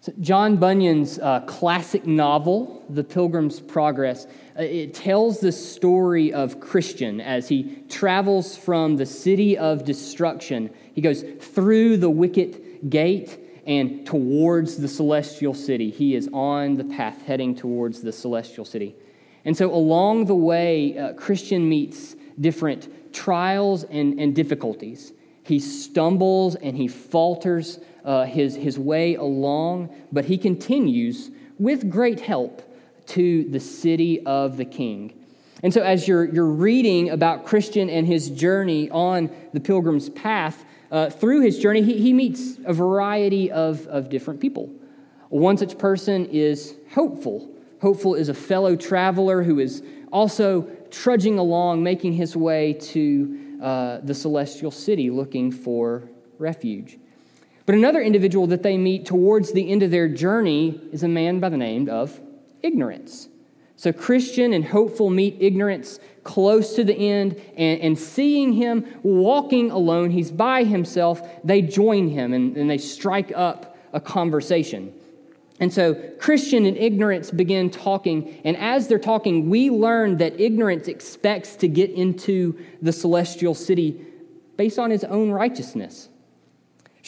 So John Bunyan's uh, classic novel, The Pilgrim's Progress, uh, it tells the story of Christian as he travels from the city of destruction. He goes through the wicket gate and towards the celestial city. He is on the path heading towards the celestial city. And so along the way, uh, Christian meets different trials and, and difficulties. He stumbles and he falters uh, his, his way along, but he continues with great help to the city of the king. And so, as you're, you're reading about Christian and his journey on the pilgrim's path, uh, through his journey, he, he meets a variety of, of different people. One such person is Hopeful. Hopeful is a fellow traveler who is also trudging along, making his way to uh, the celestial city looking for refuge. But another individual that they meet towards the end of their journey is a man by the name of Ignorance. So Christian and hopeful meet Ignorance close to the end, and, and seeing him walking alone, he's by himself, they join him and, and they strike up a conversation. And so Christian and ignorance begin talking, and as they're talking, we learn that ignorance expects to get into the celestial city based on his own righteousness.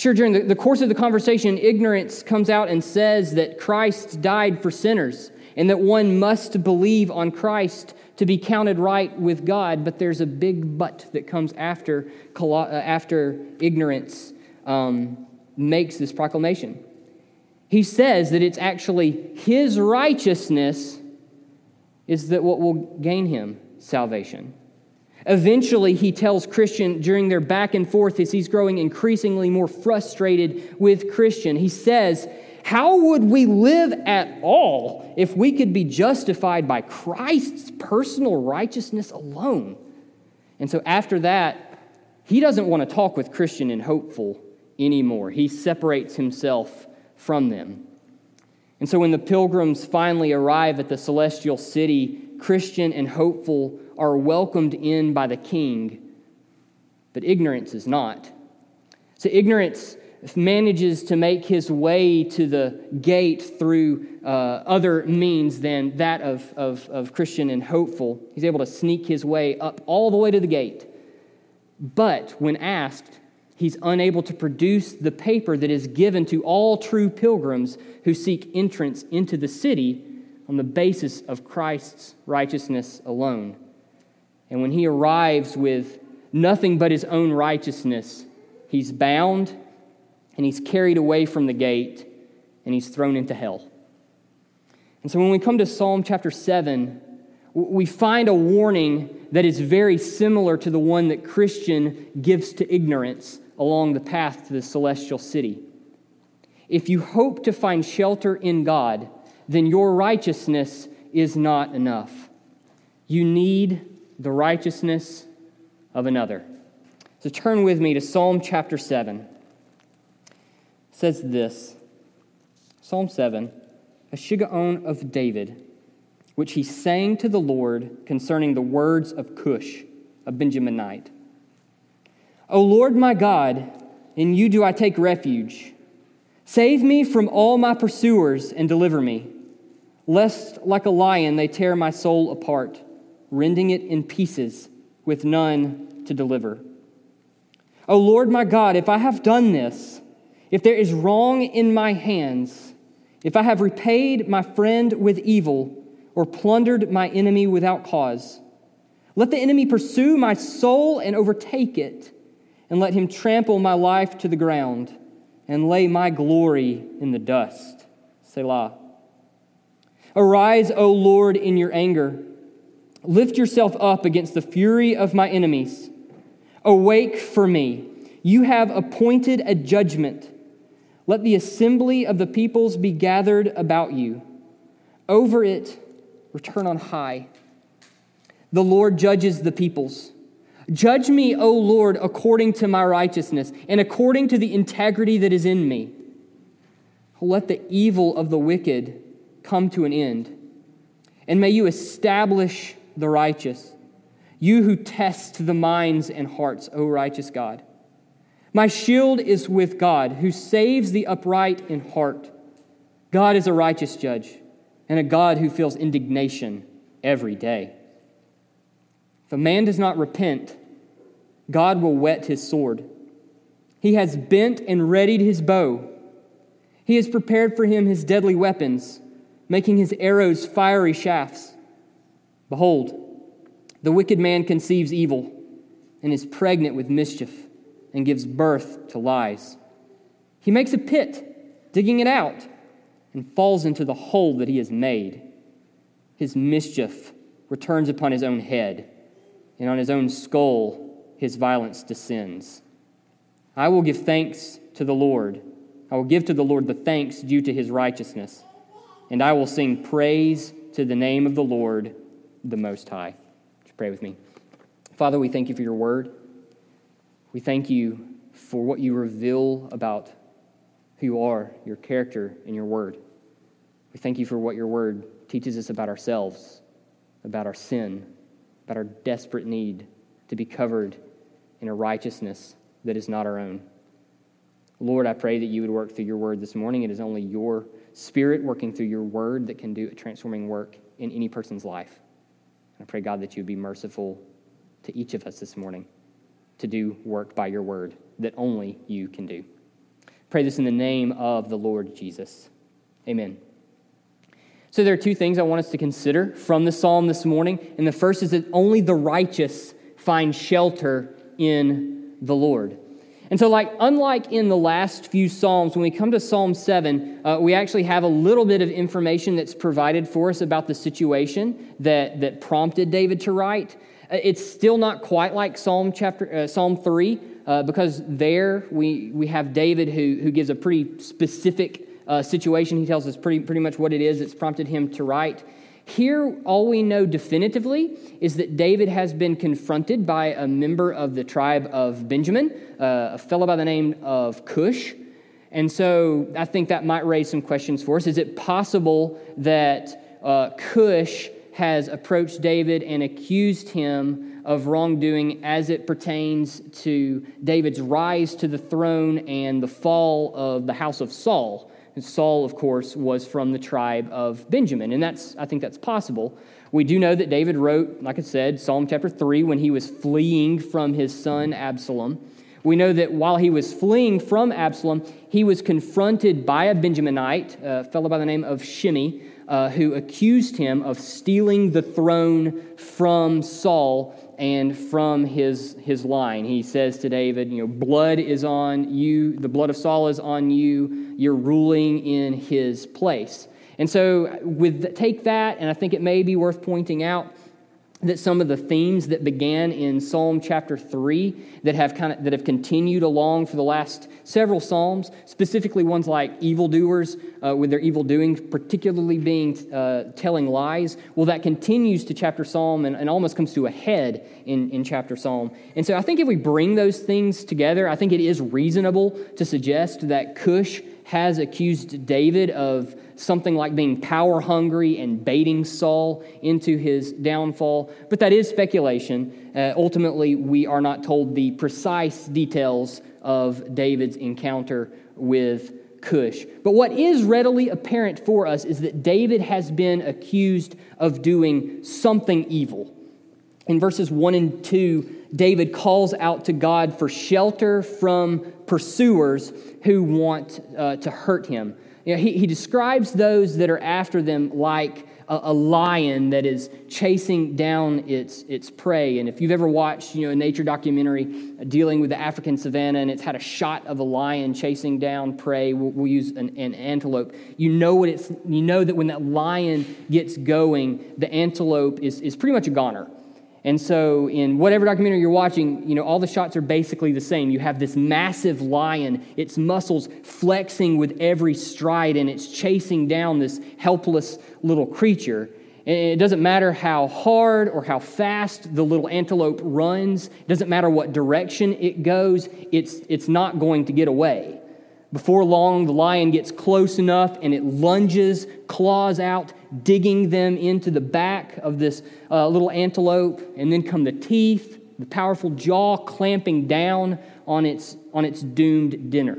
Sure, during the, the course of the conversation, ignorance comes out and says that Christ died for sinners and that one must believe on Christ to be counted right with God, but there's a big but that comes after, uh, after ignorance um, makes this proclamation. He says that it's actually his righteousness is that what will gain him salvation. Eventually, he tells Christian during their back and forth as he's growing increasingly more frustrated with Christian, he says, How would we live at all if we could be justified by Christ's personal righteousness alone? And so after that, he doesn't want to talk with Christian and hopeful anymore. He separates himself from them. And so when the pilgrims finally arrive at the celestial city, Christian and hopeful are welcomed in by the king, but ignorance is not. So ignorance manages to make his way to the gate through uh, other means than that of, of, of Christian and hopeful. He's able to sneak his way up all the way to the gate. But when asked, he's unable to produce the paper that is given to all true pilgrims who seek entrance into the city on the basis of Christ's righteousness alone. And when he arrives with nothing but his own righteousness, he's bound and he's carried away from the gate and he's thrown into hell. And so when we come to Psalm chapter 7, we find a warning that is very similar to the one that Christian gives to ignorance along the path to the celestial city. If you hope to find shelter in God, then your righteousness is not enough. You need the righteousness of another. So turn with me to Psalm chapter 7. It says this Psalm 7, a Shiggaon of David, which he sang to the Lord concerning the words of Cush, a Benjaminite. O Lord my God, in you do I take refuge. Save me from all my pursuers and deliver me lest like a lion they tear my soul apart, rending it in pieces with none to deliver. O Lord my God, if I have done this, if there is wrong in my hands, if I have repaid my friend with evil or plundered my enemy without cause, let the enemy pursue my soul and overtake it, and let him trample my life to the ground and lay my glory in the dust. Selah. Arise, O Lord, in your anger. Lift yourself up against the fury of my enemies. Awake for me. You have appointed a judgment. Let the assembly of the peoples be gathered about you. Over it, return on high. The Lord judges the peoples. Judge me, O Lord, according to my righteousness and according to the integrity that is in me. Let the evil of the wicked come to an end. And may you establish the righteous, you who test the minds and hearts, O righteous God. My shield is with God, who saves the upright in heart. God is a righteous judge and a God who feels indignation every day. If a man does not repent, God will whet his sword. He has bent and readied his bow. He has prepared for him his deadly weapons, making his arrows fiery shafts. Behold, the wicked man conceives evil and is pregnant with mischief and gives birth to lies. He makes a pit, digging it out, and falls into the hole that he has made. His mischief returns upon his own head, and on his own skull his violence descends. I will give thanks to the Lord. I will give to the Lord the thanks due to his righteousness, and I will sing praise to the name of the Lord, the Most High. Just pray with me. Father, we thank you for your word. We thank you for what you reveal about who you are, your character, and your word. We thank you for what your word teaches us about ourselves, about our sin, about our desperate need to be covered in a righteousness that is not our own. Lord, I pray that you would work through your word this morning. It is only your spirit working through your word that can do a transforming work in any person's life. I pray, God, that you would be merciful to each of us this morning to do work by your word that only you can do. Pray this in the name of the Lord Jesus. Amen. So, there are two things I want us to consider from the psalm this morning. And the first is that only the righteous find shelter in the Lord. And so, like, unlike in the last few Psalms, when we come to Psalm 7, uh, we actually have a little bit of information that's provided for us about the situation that, that prompted David to write. Uh, it's still not quite like Psalm chapter uh, Psalm three uh, because there we we have David who who gives a pretty specific uh, situation. He tells us pretty pretty much what it is that's prompted him to write. Here, all we know definitively is that David has been confronted by a member of the tribe of Benjamin, uh, a fellow by the name of Cush. And so I think that might raise some questions for us. Is it possible that uh, Cush has approached David and accused him of wrongdoing as it pertains to David's rise to the throne and the fall of the house of Saul. And Saul, of course, was from the tribe of Benjamin, and that's I think that's possible. We do know that David wrote, like I said, Psalm chapter 3 when he was fleeing from his son Absalom. We know that while he was fleeing from Absalom, he was confronted by a Benjaminite, a fellow by the name of Shimei, uh, who accused him of stealing the throne from Saul and from his, his line. He says to David, You know, blood is on you, the blood of Saul is on you, you're ruling in his place. And so, with take that, and I think it may be worth pointing out that some of the themes that began in Psalm chapter 3 that have kind of that have continued along for the last several psalms, specifically ones like evildoers uh, with their evil doing, particularly being uh, telling lies. Well, that continues to chapter Psalm and, and almost comes to a head in, in chapter Psalm. And so I think if we bring those things together, I think it is reasonable to suggest that Cush has accused David of something like being power hungry and baiting Saul into his downfall. But that is speculation. Uh, ultimately, we are not told the precise details of David's encounter with Cush. But what is readily apparent for us is that David has been accused of doing something evil. In verses 1 and 2, David calls out to God for shelter from pursuers who want uh, to hurt him. You know, he, he describes those that are after them like a, a, lion that is chasing down its, its prey. And if you've ever watched you know, a nature documentary dealing with the African savannah and it's had a shot of a lion chasing down prey, we'll, we'll use an, an antelope, you know, what it's, you know that when that lion gets going, the antelope is, is pretty much a goner. And so, in whatever documentary you're watching, you know, all the shots are basically the same. You have this massive lion, its muscles flexing with every stride, and it's chasing down this helpless little creature. And it doesn't matter how hard or how fast the little antelope runs, it doesn't matter what direction it goes, it's, it's not going to get away. Before long, the lion gets close enough and it lunges, claws out, digging them into the back of this uh, little antelope. And then come the teeth, the powerful jaw clamping down on its, on its doomed dinner.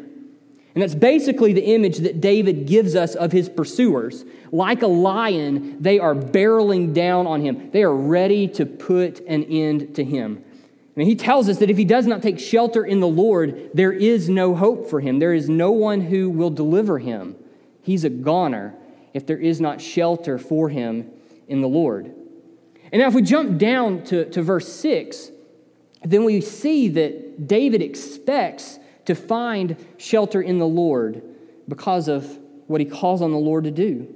And that's basically the image that David gives us of his pursuers. Like a lion, they are barreling down on him. They are ready to put an end to him. And he tells us that if he does not take shelter in the Lord, there is no hope for him. There is no one who will deliver him. He's a goner if there is not shelter for him in the Lord. And now, if we jump down to, to verse 6, then we see that David expects to find shelter in the Lord because of what he calls on the Lord to do.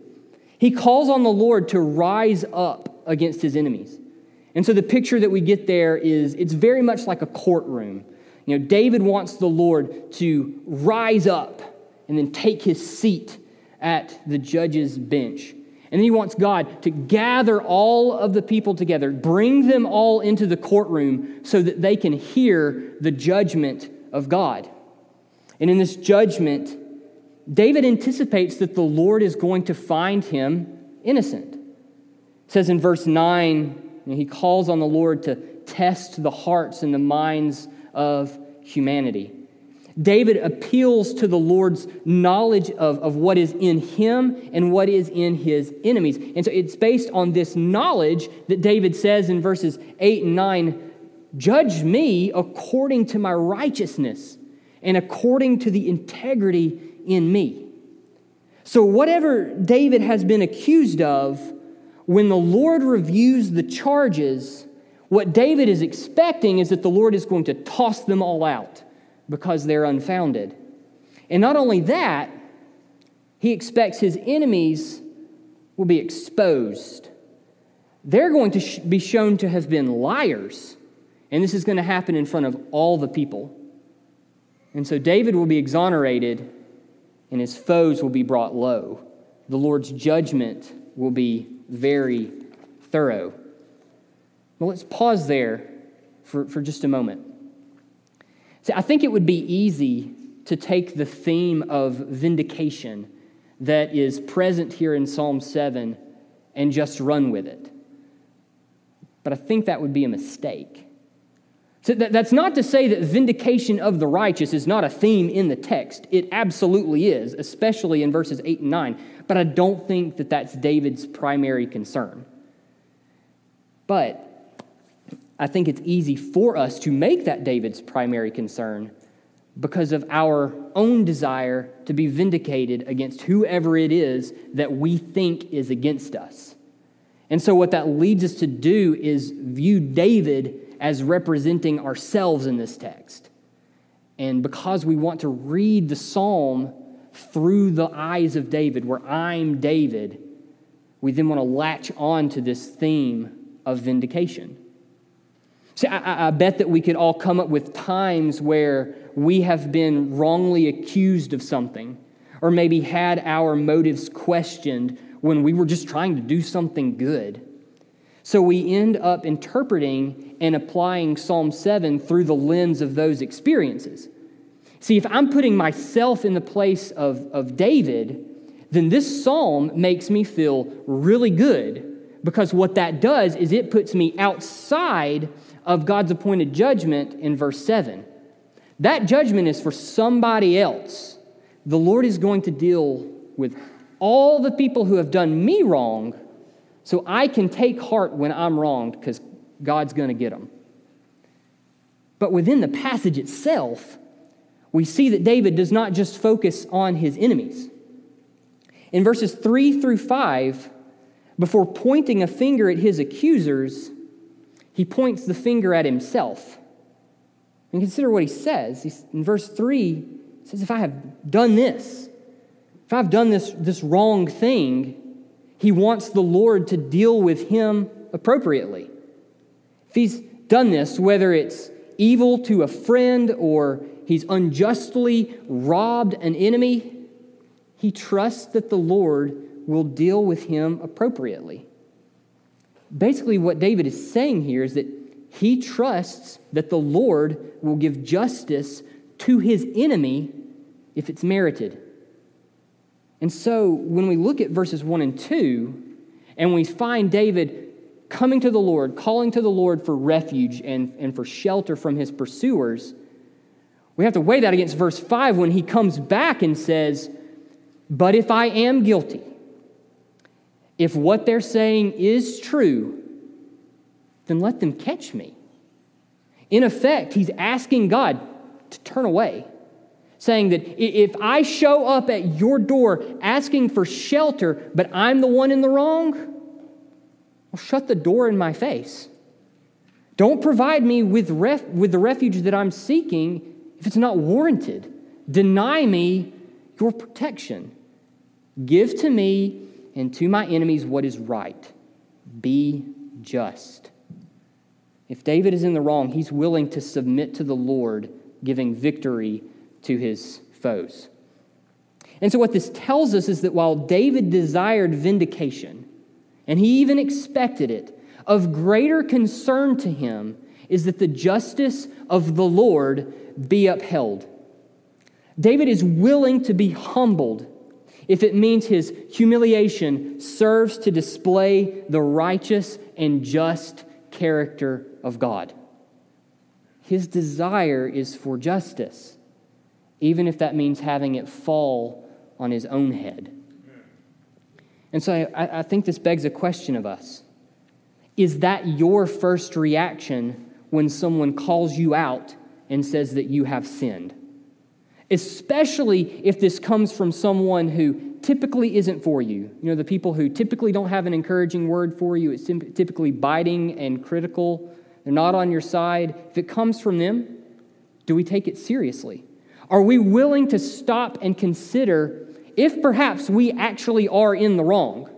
He calls on the Lord to rise up against his enemies. And so the picture that we get there is it's very much like a courtroom. You know, David wants the Lord to rise up and then take his seat at the judge's bench. And then he wants God to gather all of the people together, bring them all into the courtroom so that they can hear the judgment of God. And in this judgment, David anticipates that the Lord is going to find him innocent. It says in verse 9, he calls on the Lord to test the hearts and the minds of humanity. David appeals to the Lord's knowledge of, of what is in him and what is in his enemies. And so it's based on this knowledge that David says in verses 8 and 9 Judge me according to my righteousness and according to the integrity in me. So, whatever David has been accused of, when the Lord reviews the charges, what David is expecting is that the Lord is going to toss them all out because they're unfounded. And not only that, he expects his enemies will be exposed. They're going to be shown to have been liars. And this is going to happen in front of all the people. And so David will be exonerated, and his foes will be brought low. The Lord's judgment will be very thorough. Well, let's pause there for, for just a moment. See, I think it would be easy to take the theme of vindication that is present here in Psalm 7 and just run with it. But I think that would be a mistake. So that, that's not to say that vindication of the righteous is not a theme in the text. It absolutely is, especially in verses 8 and 9 but I don't think that that's David's primary concern. But I think it's easy for us to make that David's primary concern because of our own desire to be vindicated against whoever it is that we think is against us. And so, what that leads us to do is view David as representing ourselves in this text. And because we want to read the psalm through the eyes of David, where I'm David, we then want to latch on to this theme of vindication. See, I, I, bet that we could all come up with times where we have been wrongly accused of something, or maybe had our motives questioned when we were just trying to do something good. So we end up interpreting and applying Psalm 7 through the lens of those experiences. See, if I'm putting myself in the place of, of David, then this psalm makes me feel really good because what that does is it puts me outside of God's appointed judgment in verse 7. That judgment is for somebody else. The Lord is going to deal with all the people who have done me wrong so I can take heart when I'm wronged because God's going to get them. But within the passage itself, we see that David does not just focus on his enemies. In verses 3 through 5, before pointing a finger at his accusers, he points the finger at himself. And consider what he says. He's, in verse 3, he says, If I have done this, if I've done this, this wrong thing, he wants the Lord to deal with him appropriately. If he's done this, whether it's evil to a friend or he's unjustly robbed an enemy, he trusts that the Lord will deal with him appropriately. Basically, what David is saying here is that he trusts that the Lord will give justice to his enemy if it's merited. And so, when we look at verses 1 and 2, and we find David coming to the Lord, calling to the Lord for refuge and, and for shelter from his pursuers, We have to weigh that against verse 5 when he comes back and says, But if I am guilty, if what they're saying is true, then let them catch me. In effect, he's asking God to turn away, saying that if I show up at your door asking for shelter, but I'm the one in the wrong, well, shut the door in my face. Don't provide me with, ref- with the refuge that I'm seeking if it's not warranted. Deny me your protection. Give to me and to my enemies what is right. Be just. If David is in the wrong, he's willing to submit to the Lord, giving victory to his foes. And so, what this tells us is that while David desired vindication, and he even expected it, of greater concern to him is that the justice of the Lord be upheld. David is willing to be humbled if it means his humiliation serves to display the righteous and just character of God. His desire is for justice, even if that means having it fall on his own head. And so I, I think this begs a question of us Is that your first reaction when someone calls you out and says that you have sinned? Especially if this comes from someone who typically isn't for you. You know, the people who typically don't have an encouraging word for you, it's typically biting and critical. They're not on your side. If it comes from them, do we take it seriously? Are we willing to stop and consider if perhaps we actually are in the wrong?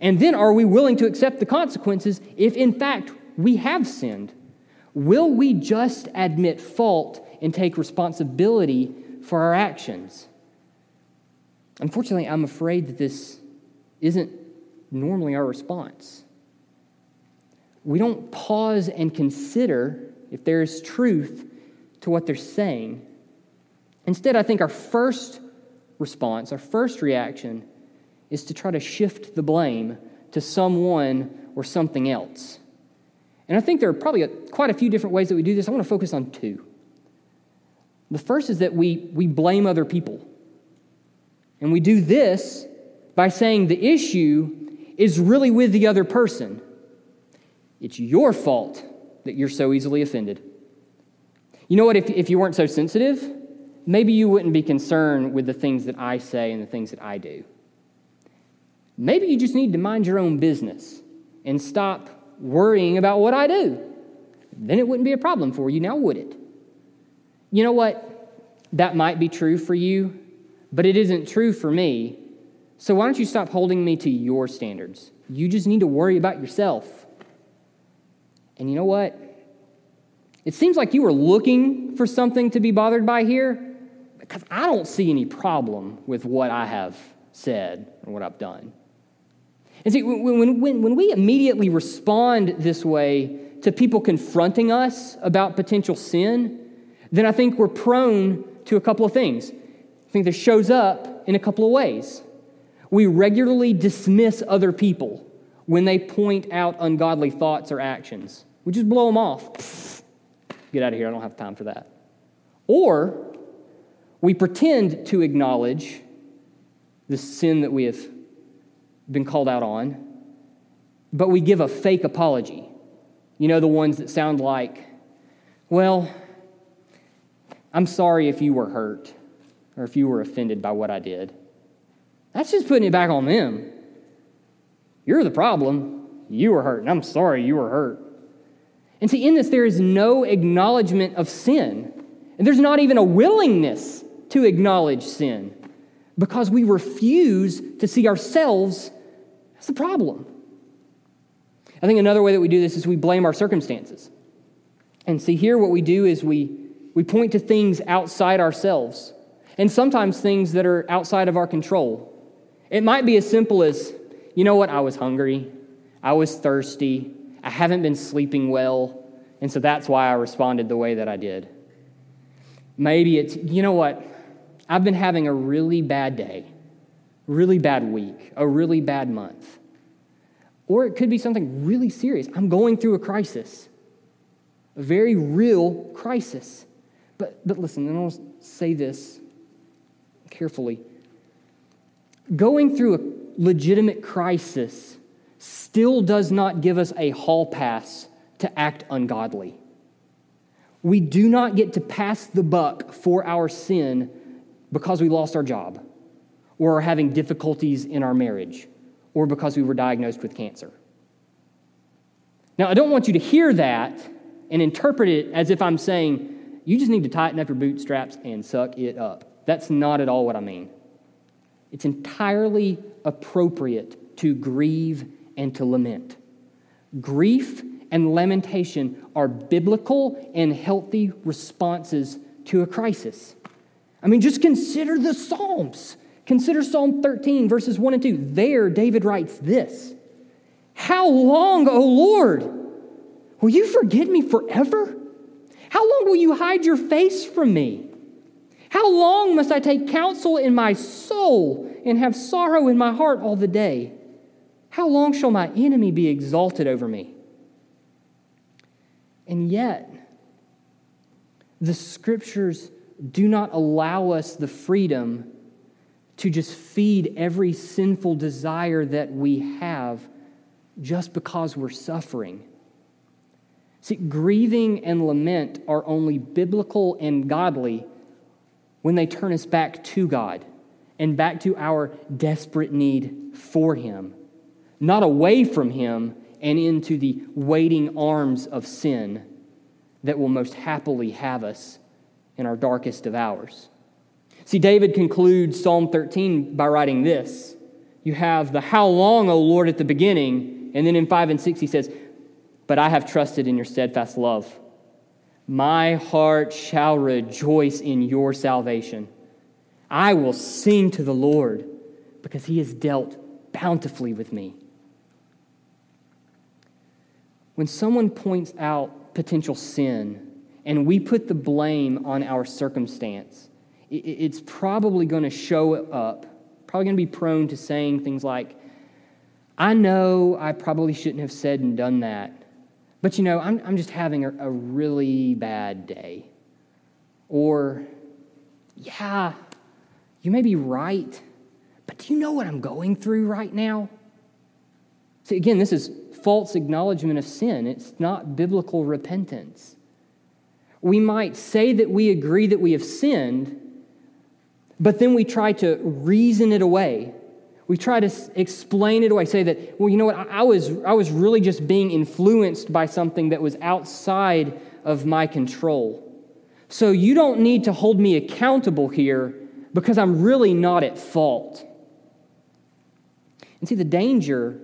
And then are we willing to accept the consequences if in fact we have sinned? Will we just admit fault and take responsibility for our actions? Unfortunately, I'm afraid that this isn't normally our response. We don't pause and consider if there is truth to what they're saying. Instead, I think our first response, our first reaction, is to try to shift the blame to someone or something else. And I think there are probably a, quite a few different ways that we do this. I want to focus on two. The first is that we, we blame other people. And we do this by saying the issue is really with the other person. It's your fault that you're so easily offended. You know what? If, if you weren't so sensitive, maybe you wouldn't be concerned with the things that I say and the things that I do. Maybe you just need to mind your own business and stop worrying about what I do. Then it wouldn't be a problem for you, now would it? You know what? That might be true for you, but it isn't true for me. So why don't you stop holding me to your standards? You just need to worry about yourself. And you know what? It seems like you were looking for something to be bothered by here because I don't see any problem with what I have said or what I've done. And see, when, when, when we immediately respond this way to people confronting us about potential sin, then I think we're prone to a couple of things. I think this shows up in a couple of ways. We regularly dismiss other people when they point out ungodly thoughts or actions. We just blow them off. Get out of here, I don't have time for that. Or we pretend to acknowledge the sin that we have been called out on, but we give a fake apology. You know, the ones that sound like, well, I'm sorry if you were hurt or if you were offended by what I did. That's just putting it back on them. You're the problem. You were hurt, and I'm sorry you were hurt. And see, in this, there is no acknowledgement of sin. And there's not even a willingness to acknowledge sin because we refuse to see ourselves as the problem. I think another way that we do this is we blame our circumstances. And see, here what we do is we, we point to things outside ourselves, and sometimes things that are outside of our control. It might be as simple as, you know what, I was hungry, I was thirsty, I haven't been sleeping well, and so that's why I responded the way that I did. Maybe it's, you know what, I've been having a really bad day, really bad week, a really bad month. Or it could be something really serious. I'm going through a crisis, a very real crisis. But, but listen, and I'll say this carefully. Going through a legitimate crisis still does not give us a hall pass to act ungodly. We do not get to pass the buck for our sin because we lost our job or are having difficulties in our marriage or because we were diagnosed with cancer. Now, I don't want you to hear that and interpret it as if I'm saying, you just need to tighten up your bootstraps and suck it up. That's not at all what I mean. It's entirely appropriate to grieve and to lament. Grief and lamentation are biblical and healthy responses to a crisis. I mean, just consider the Psalms. Consider Psalm 13, verses 1 and 2. There, David writes this How long, O Lord? Will you forget me forever? How long will you hide your face from me? How long must I take counsel in my soul and have sorrow in my heart all the day? How long shall my enemy be exalted over me? And yet, the scriptures do not allow us the freedom to just feed every sinful desire that we have just because we're suffering. See, grieving and lament are only biblical and godly when they turn us back to God and back to our desperate need for Him, not away from Him and into the waiting arms of sin that will most happily have us in our darkest of hours. See, David concludes Psalm 13 by writing this. You have the how long, O Lord, at the beginning, and then in 5 and 6 he says, But I have trusted in your steadfast love. My heart shall rejoice in your salvation. I will sing to the Lord because he has dealt bountifully with me. When someone points out potential sin and we put the blame on our circumstance, it's probably going to show up, probably going to be prone to saying things like, I know I probably shouldn't have said and done that, but you know, I'm, I'm just having a, a really bad day. Or, yeah, you may be right, but do you know what I'm going through right now? See, again, this is false acknowledgement of sin, it's not biblical repentance. We might say that we agree that we have sinned, but then we try to reason it away. We try to explain it away, say that, well, you know what, I was, I was really just being influenced by something that was outside of my control. So you don't need to hold me accountable here because I'm really not at fault. And see, the danger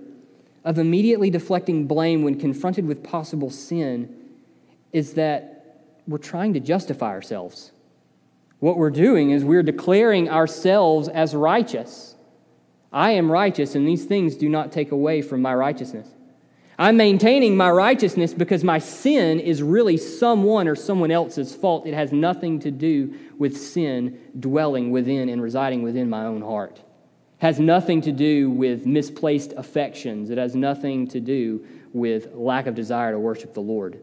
of immediately deflecting blame when confronted with possible sin is that we're trying to justify ourselves. What we're doing is we're declaring ourselves as righteous. I am righteous, and these things do not take away from my righteousness. I'm maintaining my righteousness because my sin is really someone or someone else's fault. It has nothing to do with sin dwelling within and residing within my own heart. It has nothing to do with misplaced affections. It has nothing to do with lack of desire to worship the Lord.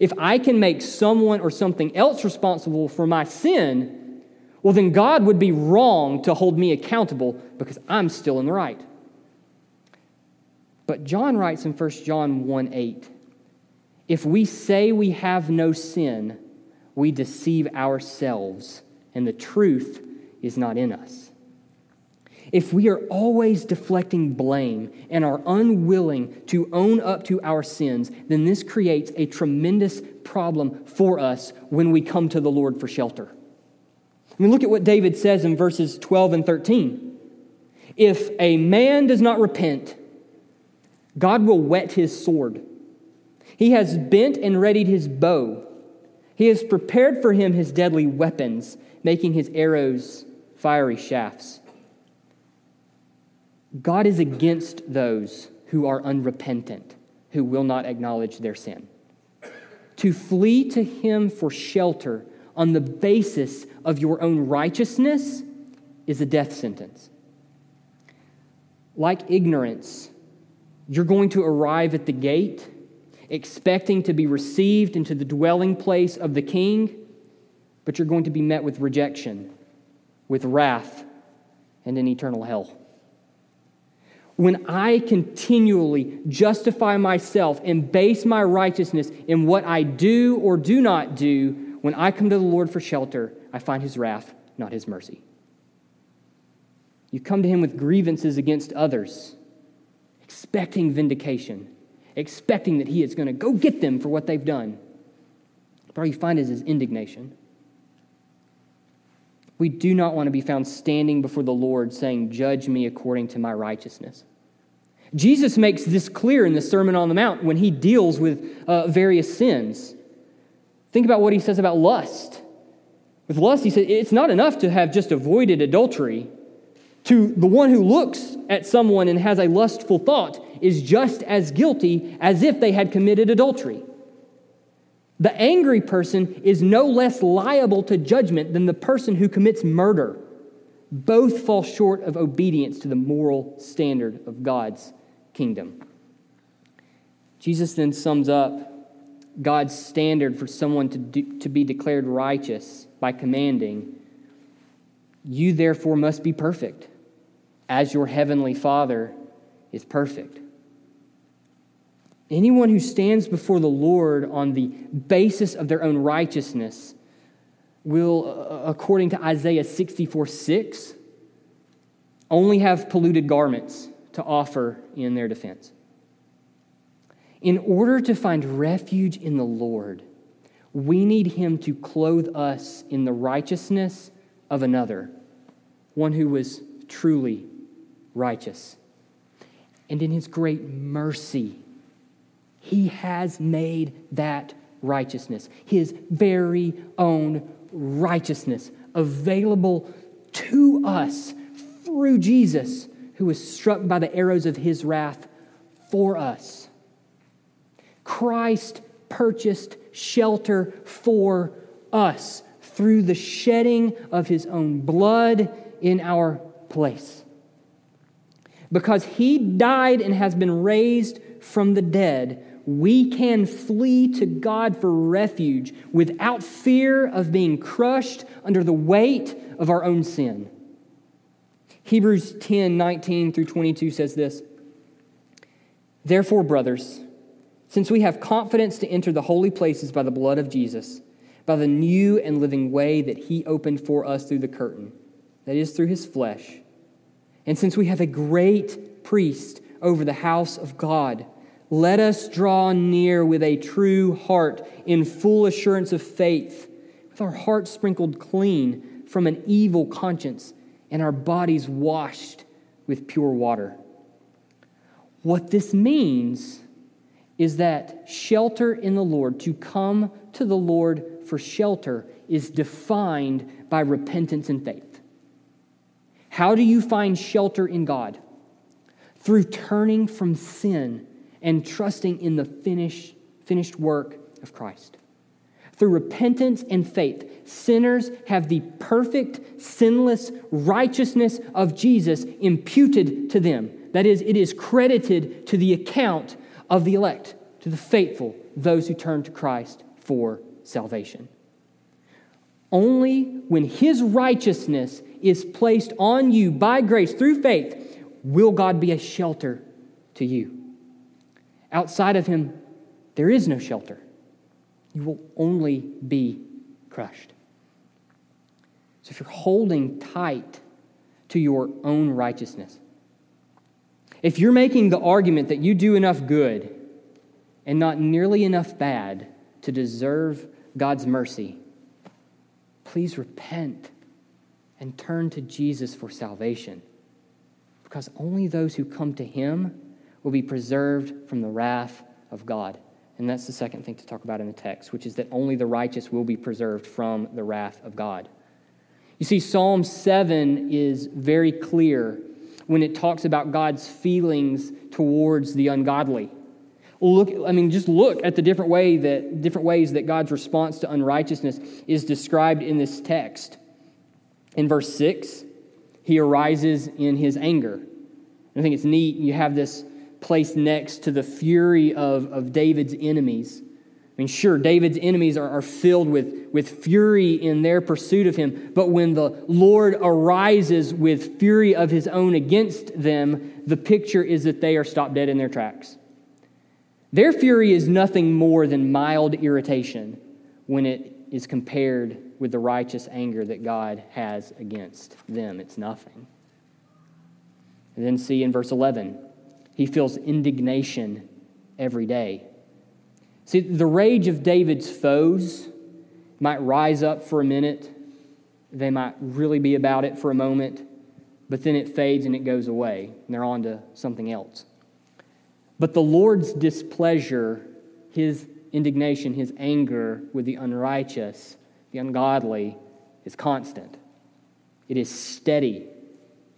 If I can make someone or something else responsible for my sin, well, then God would be wrong to hold me accountable because I'm still in the right. But John writes in 1 John 1 8, if we say we have no sin, we deceive ourselves, and the truth is not in us. If we are always deflecting blame and are unwilling to own up to our sins, then this creates a tremendous problem for us when we come to the Lord for shelter. I mean, look at what David says in verses 12 and 13. If a man does not repent, God will whet his sword. He has bent and readied his bow. He has prepared for him his deadly weapons, making his arrows fiery shafts. God is against those who are unrepentant, who will not acknowledge their sin. To flee to Him for shelter on the basis of your own righteousness is a death sentence. Like ignorance, you're going to arrive at the gate expecting to be received into the dwelling place of the king, but you're going to be met with rejection, with wrath, and in eternal hell. When I continually justify myself and base my righteousness in what I do or do not do, when I come to the Lord for shelter, I find his wrath, not his mercy. You come to him with grievances against others, expecting vindication, expecting that he is going to go get them for what they've done. But all you find is his indignation. We do not want to be found standing before the Lord saying, Judge me according to my righteousness. Jesus makes this clear in the Sermon on the Mount when he deals with uh, various sins. Think about what he says about lust. With lust, he says it's not enough to have just avoided adultery. To the one who looks at someone and has a lustful thought is just as guilty as if they had committed adultery. The angry person is no less liable to judgment than the person who commits murder. Both fall short of obedience to the moral standard of God's kingdom. Jesus then sums up God's standard for someone to, do, to be declared righteous by commanding, You therefore must be perfect, as your heavenly Father is perfect. Anyone who stands before the Lord on the basis of their own righteousness will, uh, according to Isaiah 64 6, only have polluted garments to offer in their defense. In order to find refuge in the Lord, we need Him to clothe us in the righteousness of another, one who was truly righteous. And in His great mercy, he has made that righteousness, his very own righteousness, available to us through Jesus, who was struck by the arrows of his wrath for us. Christ purchased shelter for us through the shedding of his own blood in our place. Because he died and has been raised from the dead, we can flee to God for refuge without fear of being crushed under the weight of our own sin. Hebrews 10 19 through 22 says this Therefore, brothers, since we have confidence to enter the holy places by the blood of Jesus, by the new and living way that he opened for us through the curtain, that is, through his flesh, and since we have a great priest over the house of God, let us draw near with a true heart in full assurance of faith, with our hearts sprinkled clean from an evil conscience and our bodies washed with pure water. What this means is that shelter in the Lord, to come to the Lord for shelter, is defined by repentance and faith. How do you find shelter in God? Through turning from sin and trusting in the finished, finished work of Christ. Through repentance and faith, sinners have the perfect, sinless righteousness of Jesus imputed to them. That is, it is credited to the account of the elect, to the faithful, those who turn to Christ for salvation. Only when his righteousness is placed on you by grace through faith will God be a shelter to you. Outside of him, there is no shelter. You will only be crushed. So if you're holding tight to your own righteousness, if you're making the argument that you do enough good and not nearly enough bad to deserve God's mercy, please repent and turn to Jesus for salvation. Because only those who come to Him will be preserved from the wrath of God. And that's the second thing to talk about in the text, which is that only the righteous will be preserved from the wrath of God. You see, Psalm 7 is very clear when it talks about God's feelings towards the ungodly. Look, I mean, just look at the different way that different ways that God's response to unrighteousness is described in this text. In verse 6, he arises in his anger. I think it's neat. You have this placed next to the fury of, of David's enemies. I mean, sure, David's enemies are, are filled with, with fury in their pursuit of him, but when the Lord arises with fury of his own against them, the picture is that they are stopped dead in their tracks. Their fury is nothing more than mild irritation when it is compared with the righteous anger that God has against them. It's nothing. And then see in verse 11, he feels indignation every day. See, the rage of David's foes might rise up for a minute, they might really be about it for a moment, but then it fades and it goes away, and they're on to something else. But the Lord's displeasure, his indignation, his anger with the unrighteous, the ungodly, is constant. It is steady.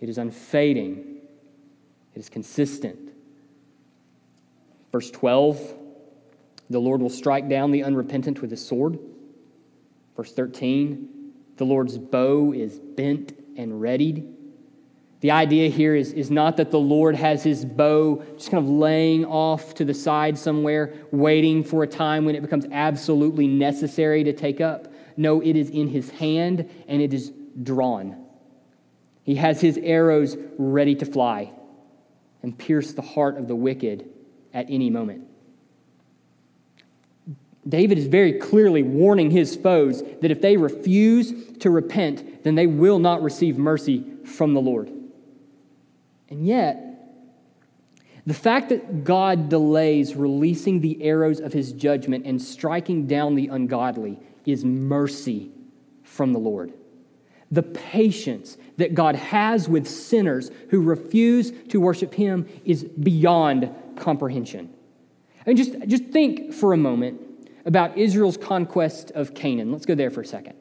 It is unfading. It is consistent. Verse 12 the Lord will strike down the unrepentant with his sword. Verse 13 the Lord's bow is bent and readied. The idea here is, is not that the Lord has his bow just kind of laying off to the side somewhere, waiting for a time when it becomes absolutely necessary to take up. No, it is in his hand and it is drawn. He has his arrows ready to fly and pierce the heart of the wicked at any moment. David is very clearly warning his foes that if they refuse to repent, then they will not receive mercy from the Lord. And yet, the fact that God delays releasing the arrows of his judgment and striking down the ungodly is mercy from the Lord. The patience that God has with sinners who refuse to worship him is beyond comprehension. And just, just think for a moment about Israel's conquest of Canaan. Let's go there for a second.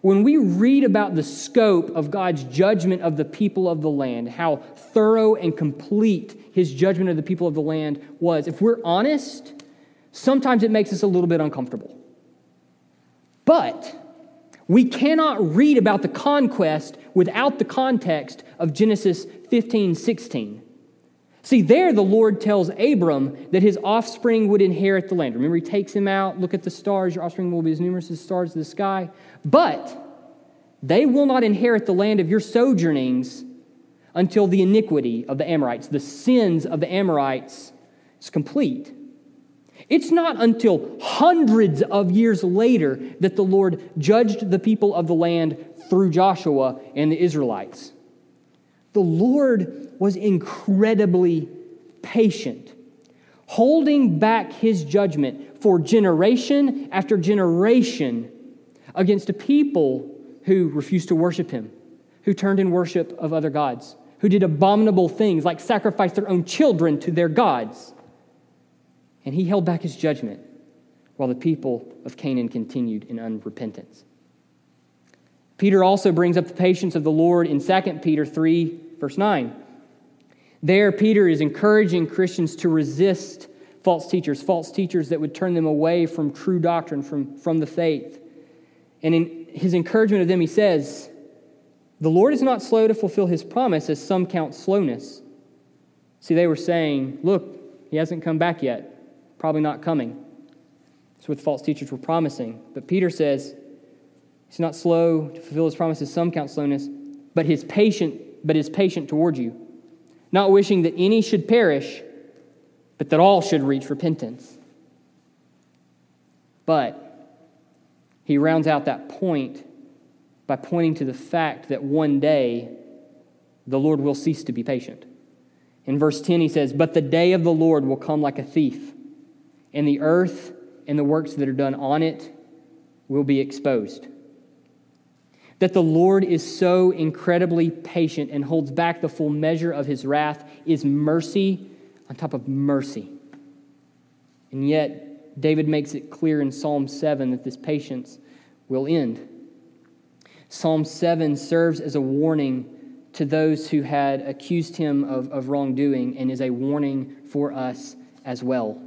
When we read about the scope of God's judgment of the people of the land, how thorough and complete his judgment of the people of the land was, if we're honest, sometimes it makes us a little bit uncomfortable. But we cannot read about the conquest without the context of Genesis 15 16. See, there the Lord tells Abram that his offspring would inherit the land. Remember, he takes him out, look at the stars, your offspring will be as numerous as the stars of the sky. But they will not inherit the land of your sojournings until the iniquity of the Amorites, the sins of the Amorites, is complete. It's not until hundreds of years later that the Lord judged the people of the land through Joshua and the Israelites. The Lord was incredibly patient, holding back his judgment for generation after generation against a people who refused to worship him, who turned in worship of other gods, who did abominable things like sacrifice their own children to their gods. And he held back his judgment while the people of Canaan continued in unrepentance. Peter also brings up the patience of the Lord in 2 Peter 3, verse 9. There, Peter is encouraging Christians to resist false teachers, false teachers that would turn them away from true doctrine, from, from the faith. And in his encouragement of them, he says, The Lord is not slow to fulfill his promise, as some count slowness. See, they were saying, Look, he hasn't come back yet, probably not coming. That's what the false teachers were promising. But Peter says, He's not slow to fulfill his promises, some count slowness, but his patient, but is patient toward you, not wishing that any should perish, but that all should reach repentance. But he rounds out that point by pointing to the fact that one day the Lord will cease to be patient. In verse 10, he says, But the day of the Lord will come like a thief, and the earth and the works that are done on it will be exposed that the Lord is so incredibly patient and holds back the full measure of his wrath is mercy on top of mercy. And yet, David makes it clear in Psalm 7 that this patience will end. Psalm 7 serves as a warning to those who had accused him of, of wrongdoing and is a warning for us as well.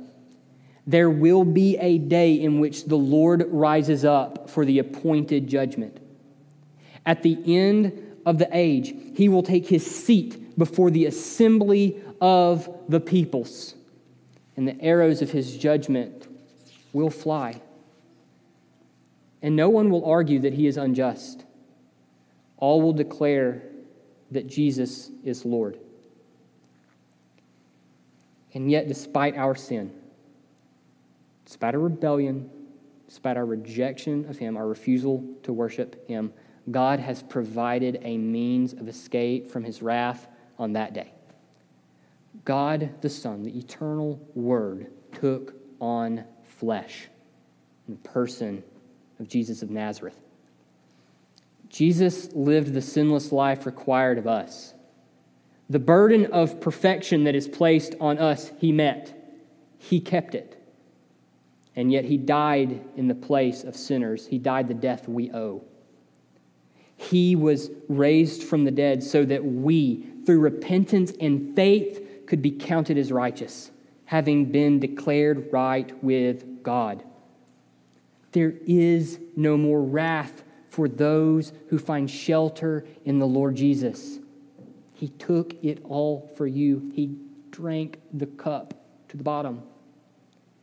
There will be a day in which the Lord rises up for the appointed judgment. At the end of the age, he will take his seat before the assembly of the peoples, and the arrows of his judgment will fly. And no one will argue that he is unjust. All will declare that Jesus is Lord. And yet, despite our sin, despite our rebellion, despite our rejection of Him, our refusal to worship Him, God has provided a means of escape from His wrath on that day. God the Son, the eternal Word, took on flesh in the person of Jesus of Nazareth. Jesus lived the sinless life required of us. The burden of perfection that is placed on us, he met. He kept it. And yet he died in the place of sinners. He died the death we owe. He was raised from the dead so that we, through repentance and faith, could be counted as righteous, having been declared right with God. There is no more wrath for those who find shelter in the Lord Jesus. He took it all for you. He drank the cup to the bottom.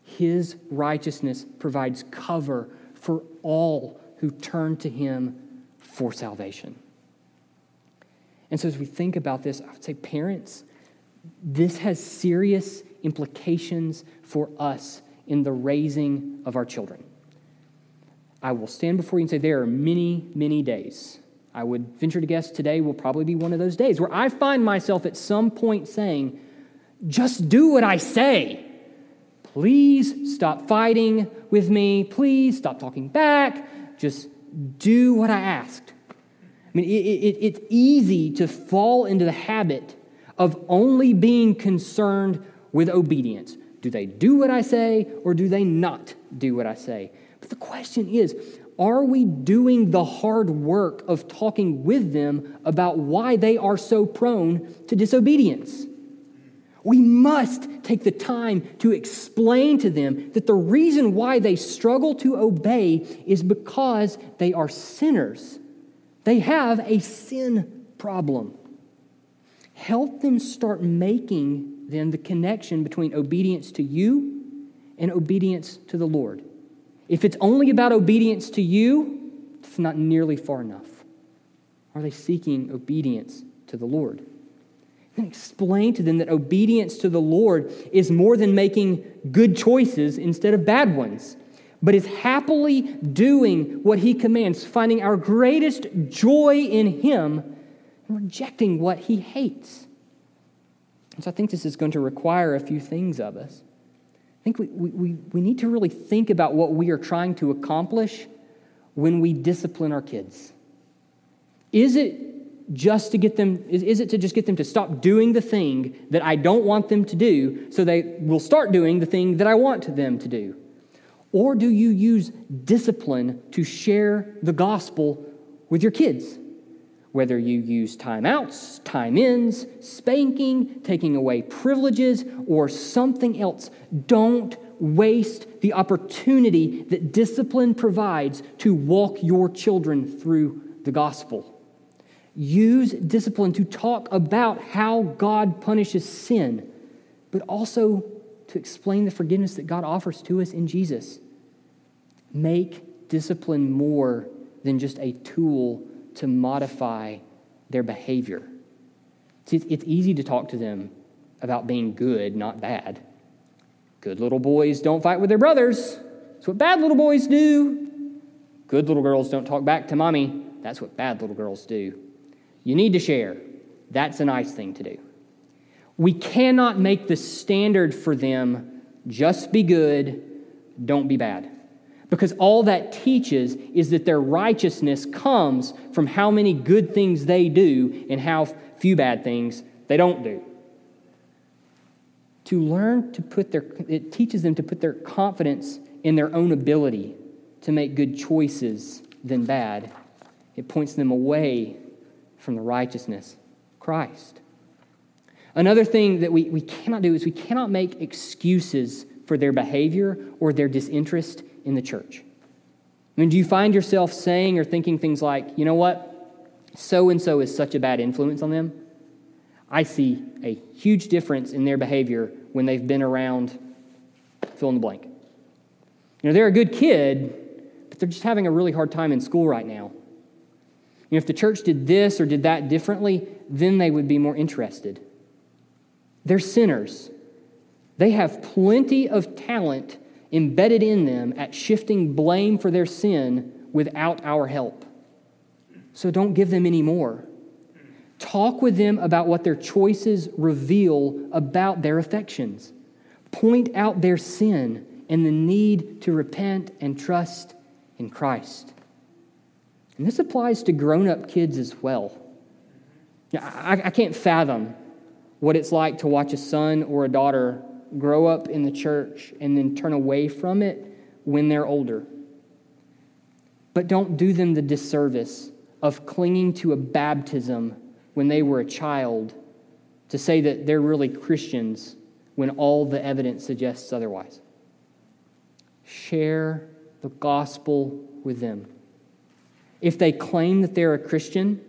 His righteousness provides cover for all who turn to Him for salvation. And so, as we think about this, I would say, parents, this has serious implications for us in the raising of our children. I will stand before you and say, there are many, many days I would venture to guess today will probably be one of those days where I find myself at some point saying, just do what I say. Please stop fighting with me. Please stop talking back. Just do what I asked. I mean, it, it, it's easy to fall into the habit of only being concerned with obedience. Do they do what I say or do they not do what I say? But the question is are we doing the hard work of talking with them about why they are so prone to disobedience? We must take the time to explain to them that the reason why they struggle to obey is because they are sinners. They have a sin problem. Help them start making then the connection between obedience to you and obedience to the Lord. If it's only about obedience to you, it's not nearly far enough. Are they seeking obedience to the Lord? And explain to them that obedience to the Lord is more than making good choices instead of bad ones, but is happily doing what He commands, finding our greatest joy in Him and rejecting what He hates. And so I think this is going to require a few things of us. I think we, we, we need to really think about what we are trying to accomplish when we discipline our kids. Is it just to get them, is, is it to just get them to stop doing the thing that I don't want them to do so they will start doing the thing that I want them to do? Or do you use discipline to share the gospel with your kids? whether you use timeouts, time ins, spanking, taking away privileges, or something else. Don't waste the opportunity that discipline provides to walk your children through the gospel. Use discipline to talk about how God punishes sin, but also to explain the forgiveness that God offers to us in Jesus. Make discipline more than just a tool to modify their behavior. It's easy to talk to them about being good, not bad. Good little boys don't fight with their brothers. That's what bad little boys do. Good little girls don't talk back to mommy. That's what bad little girls do. You need to share. That's a nice thing to do. We cannot make the standard for them just be good, don't be bad. Because all that teaches is that their righteousness comes from how many good things they do and how few bad things they don't do. To learn to put their, it teaches them to put their confidence in their own ability to make good choices than bad. It points them away from the righteousness of Christ. Another thing that we, we cannot do is we cannot make excuses for their behavior or their disinterest in the church? I mean, do you find yourself saying or thinking things like, you know what? So and so is such a bad influence on them. I see a huge difference in their behavior when they've been around fill in the blank. You know, they're a good kid, but they're just having a really hard time in school right now. You know, if the church did this or did that differently, then they would be more interested. They're sinners. They have plenty of talent embedded in them at shifting blame for their sin without our help. So don't give them any more. Talk with them about what their choices reveal about their affections. Point out their sin and the need to repent and trust in Christ. And this applies to grown up kids as well. I, I can't fathom what it's like to watch a son or a daughter grow up in the church and then turn away from it when they're older. But don't do them the disservice of clinging to a baptism when they were a child to say that they're really Christians when all the evidence suggests otherwise. Share the gospel with them. If they claim that they're a Christian,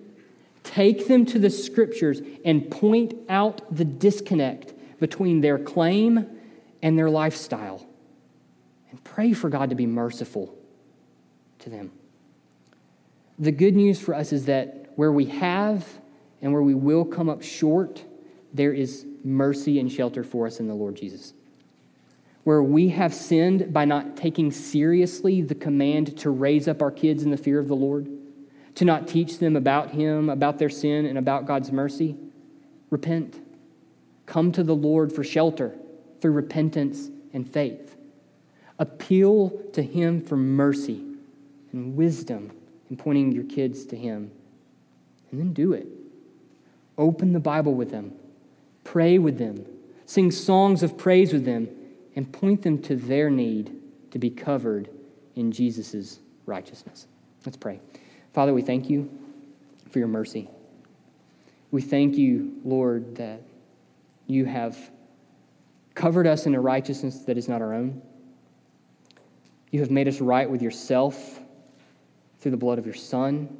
take them to the scriptures and point out the disconnect between their claim and their lifestyle. And pray for God to be merciful to them. The good news for us is that where we have and where we will come up short, there is mercy and shelter for us in the Lord Jesus. Where we have sinned by not taking seriously the command to raise up our kids in the fear of the Lord, to not teach them about Him, about their sin, and about God's mercy, repent. Come to the Lord for shelter through repentance and faith. Appeal to Him for mercy and wisdom in pointing your kids to Him. And then do it. Open the Bible with them, pray with them, sing songs of praise with them, and point them to their need to be covered in Jesus' righteousness. Let's pray. Father, we thank you for your mercy. We thank you, Lord, that you have covered us in a righteousness that is not our own. You have made us right with yourself through the blood of your Son,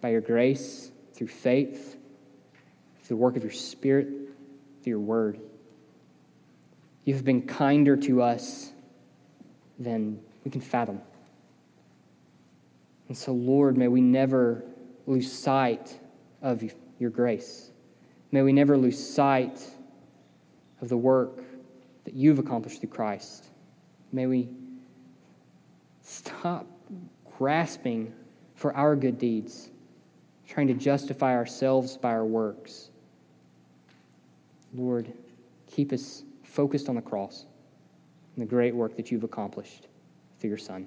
by your grace, through faith, through the work of your Spirit, through your word. You have been kinder to us than we can fathom. And so, Lord, may we never lose sight of your grace. May we never lose sight of the work that you've accomplished through Christ. May we stop grasping for our good deeds, trying to justify ourselves by our works. Lord, keep us focused on the cross and the great work that you've accomplished through your Son.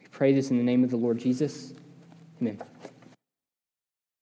We pray this in the name of the Lord Jesus. Amen.